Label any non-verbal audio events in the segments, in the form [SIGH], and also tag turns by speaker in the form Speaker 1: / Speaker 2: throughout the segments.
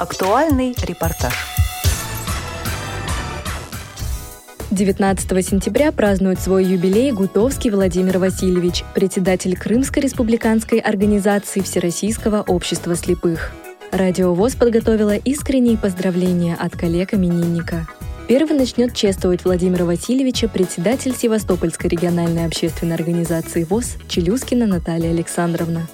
Speaker 1: Актуальный репортаж.
Speaker 2: 19 сентября празднует свой юбилей Гутовский Владимир Васильевич, председатель Крымской республиканской организации Всероссийского общества слепых. Радио ВОЗ подготовила искренние поздравления от коллег-именинника. Первый начнет чествовать Владимира Васильевича председатель Севастопольской региональной общественной организации ВОЗ Челюскина Наталья Александровна.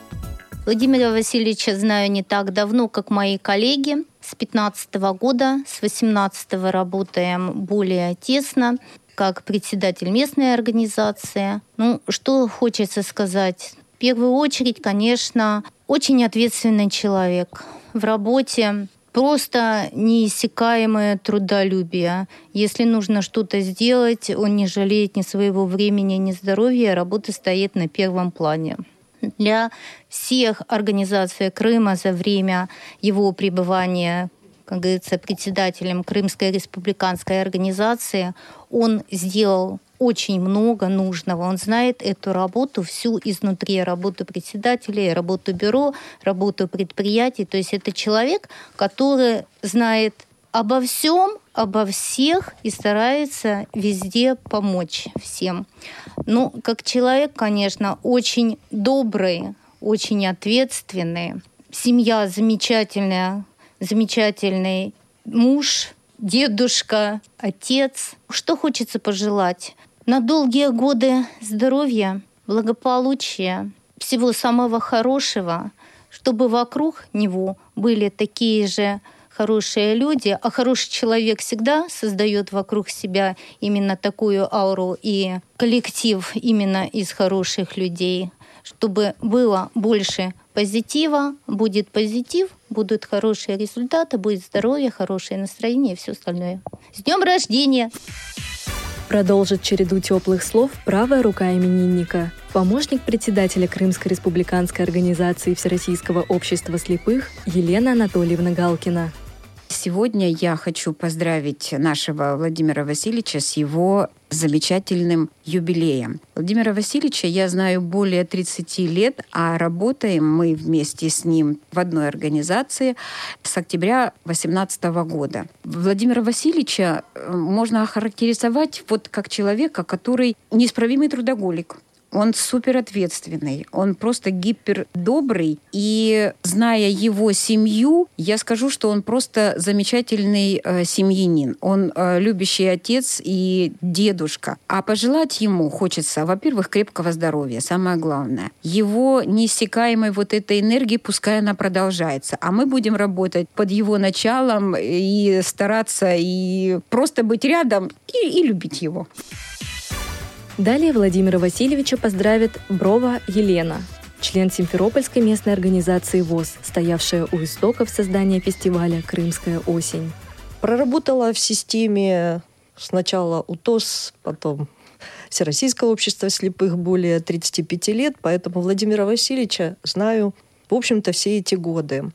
Speaker 3: Владимира Васильевича знаю не так давно, как мои коллеги. С 15 года, с 18 работаем более тесно как председатель местной организации. Ну, что хочется сказать? В первую очередь, конечно, очень ответственный человек. В работе просто неиссякаемое трудолюбие. Если нужно что-то сделать, он не жалеет ни своего времени, ни здоровья, работа стоит на первом плане. Для всех организаций Крыма за время его пребывания как говорится, председателем Крымской республиканской организации, он сделал очень много нужного. Он знает эту работу всю изнутри, работу председателей, работу бюро, работу предприятий. То есть это человек, который знает обо всем, обо всех и старается везде помочь всем. Ну, как человек, конечно, очень добрый, очень ответственный. Семья замечательная, замечательный муж, дедушка, отец. Что хочется пожелать? На долгие годы здоровья, благополучия, всего самого хорошего, чтобы вокруг него были такие же хорошие люди, а хороший человек всегда создает вокруг себя именно такую ауру и коллектив именно из хороших людей, чтобы было больше позитива, будет позитив, будут хорошие результаты, будет здоровье, хорошее настроение и все остальное. С днем рождения!
Speaker 2: Продолжит череду теплых слов правая рука именинника. Помощник председателя Крымской республиканской организации Всероссийского общества слепых Елена Анатольевна Галкина.
Speaker 4: Сегодня я хочу поздравить нашего Владимира Васильевича с его замечательным юбилеем. Владимира Васильевича я знаю более 30 лет, а работаем мы вместе с ним в одной организации с октября 2018 года. Владимира Васильевича э, можно охарактеризовать вот как человека, который неисправимый трудоголик. Он супер ответственный, он просто гипер добрый. И зная его семью, я скажу, что он просто замечательный э, семьянин. Он э, любящий отец и дедушка. А пожелать ему хочется, во-первых, крепкого здоровья, самое главное. Его неиссякаемой вот этой энергии, пускай она продолжается. А мы будем работать под его началом и стараться и просто быть рядом и, и любить его.
Speaker 2: Далее Владимира Васильевича поздравит Брова Елена, член Симферопольской местной организации ВОЗ, стоявшая у истоков создания фестиваля «Крымская осень».
Speaker 5: Проработала в системе сначала УТОС, потом Всероссийского общества слепых более 35 лет, поэтому Владимира Васильевича знаю, в общем-то, все эти годы.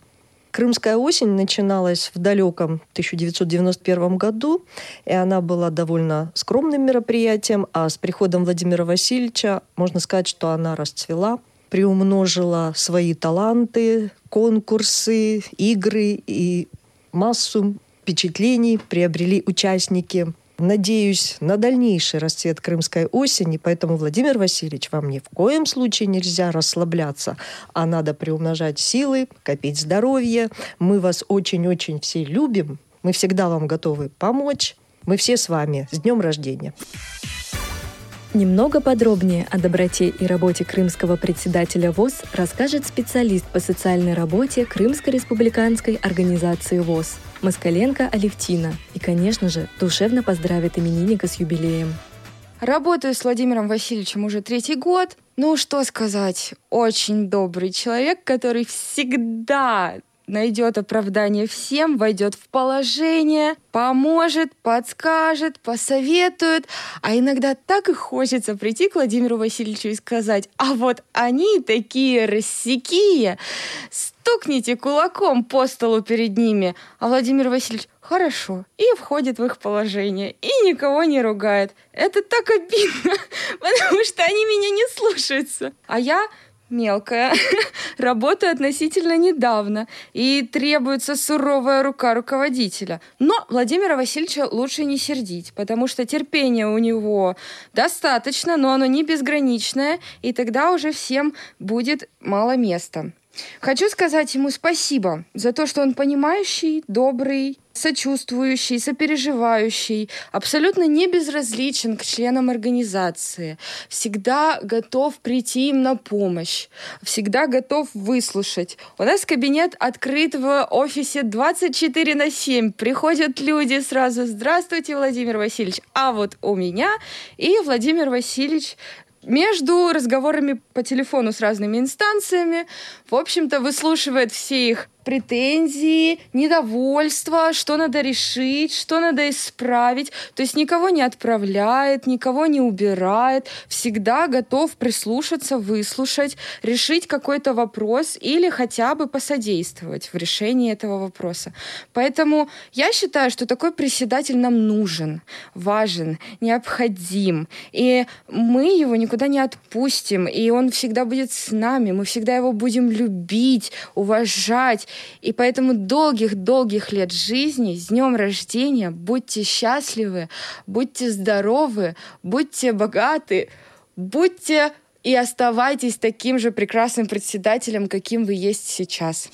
Speaker 5: Крымская осень начиналась в далеком 1991 году, и она была довольно скромным мероприятием, а с приходом Владимира Васильевича можно сказать, что она расцвела, приумножила свои таланты, конкурсы, игры и массу впечатлений приобрели участники. Надеюсь на дальнейший расцвет крымской осени, поэтому, Владимир Васильевич, вам ни в коем случае нельзя расслабляться, а надо приумножать силы, копить здоровье. Мы вас очень-очень все любим, мы всегда вам готовы помочь. Мы все с вами. С днем рождения!
Speaker 2: Немного подробнее о доброте и работе крымского председателя ВОЗ расскажет специалист по социальной работе Крымской республиканской организации ВОЗ Москаленко Алевтина. И, конечно же, душевно поздравит именинника с юбилеем.
Speaker 6: Работаю с Владимиром Васильевичем уже третий год. Ну, что сказать, очень добрый человек, который всегда найдет оправдание всем, войдет в положение, поможет, подскажет, посоветует. А иногда так и хочется прийти к Владимиру Васильевичу и сказать, а вот они такие рассекие, стукните кулаком по столу перед ними. А Владимир Васильевич, хорошо, и входит в их положение, и никого не ругает. Это так обидно, [LAUGHS] потому что они меня не слушаются. А я мелкая, [LAUGHS] работаю относительно недавно, и требуется суровая рука руководителя. Но Владимира Васильевича лучше не сердить, потому что терпения у него достаточно, но оно не безграничное, и тогда уже всем будет мало места. Хочу сказать ему спасибо за то, что он понимающий, добрый, сочувствующий, сопереживающий, абсолютно не безразличен к членам организации, всегда готов прийти им на помощь, всегда готов выслушать. У нас кабинет открыт в офисе 24 на 7. Приходят люди сразу «Здравствуйте, Владимир Васильевич!» А вот у меня и Владимир Васильевич между разговорами по телефону с разными инстанциями, в общем-то, выслушивает все их претензии, недовольство, что надо решить, что надо исправить. То есть никого не отправляет, никого не убирает, всегда готов прислушаться, выслушать, решить какой-то вопрос или хотя бы посодействовать в решении этого вопроса. Поэтому я считаю, что такой председатель нам нужен, важен, необходим. И мы его никуда не отпустим, и он всегда будет с нами, мы всегда его будем любить, уважать, и поэтому долгих-долгих лет жизни, с днем рождения, будьте счастливы, будьте здоровы, будьте богаты, будьте и оставайтесь таким же прекрасным председателем, каким вы есть сейчас.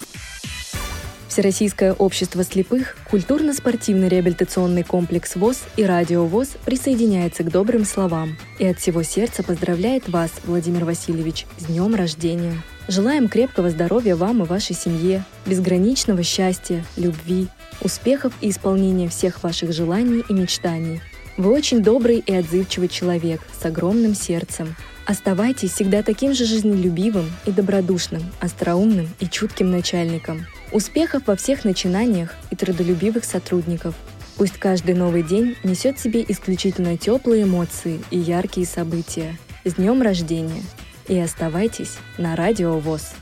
Speaker 2: Всероссийское общество слепых, культурно-спортивный реабилитационный комплекс ВОЗ и Радио ВОЗ присоединяется к добрым словам и от всего сердца поздравляет вас, Владимир Васильевич, с днем рождения. Желаем крепкого здоровья вам и вашей семье, безграничного счастья, любви, успехов и исполнения всех ваших желаний и мечтаний. Вы очень добрый и отзывчивый человек с огромным сердцем. Оставайтесь всегда таким же жизнелюбивым и добродушным, остроумным и чутким начальником. Успехов во всех начинаниях и трудолюбивых сотрудников. Пусть каждый новый день несет в себе исключительно теплые эмоции и яркие события. С днем рождения! И оставайтесь на Радио ВОЗ.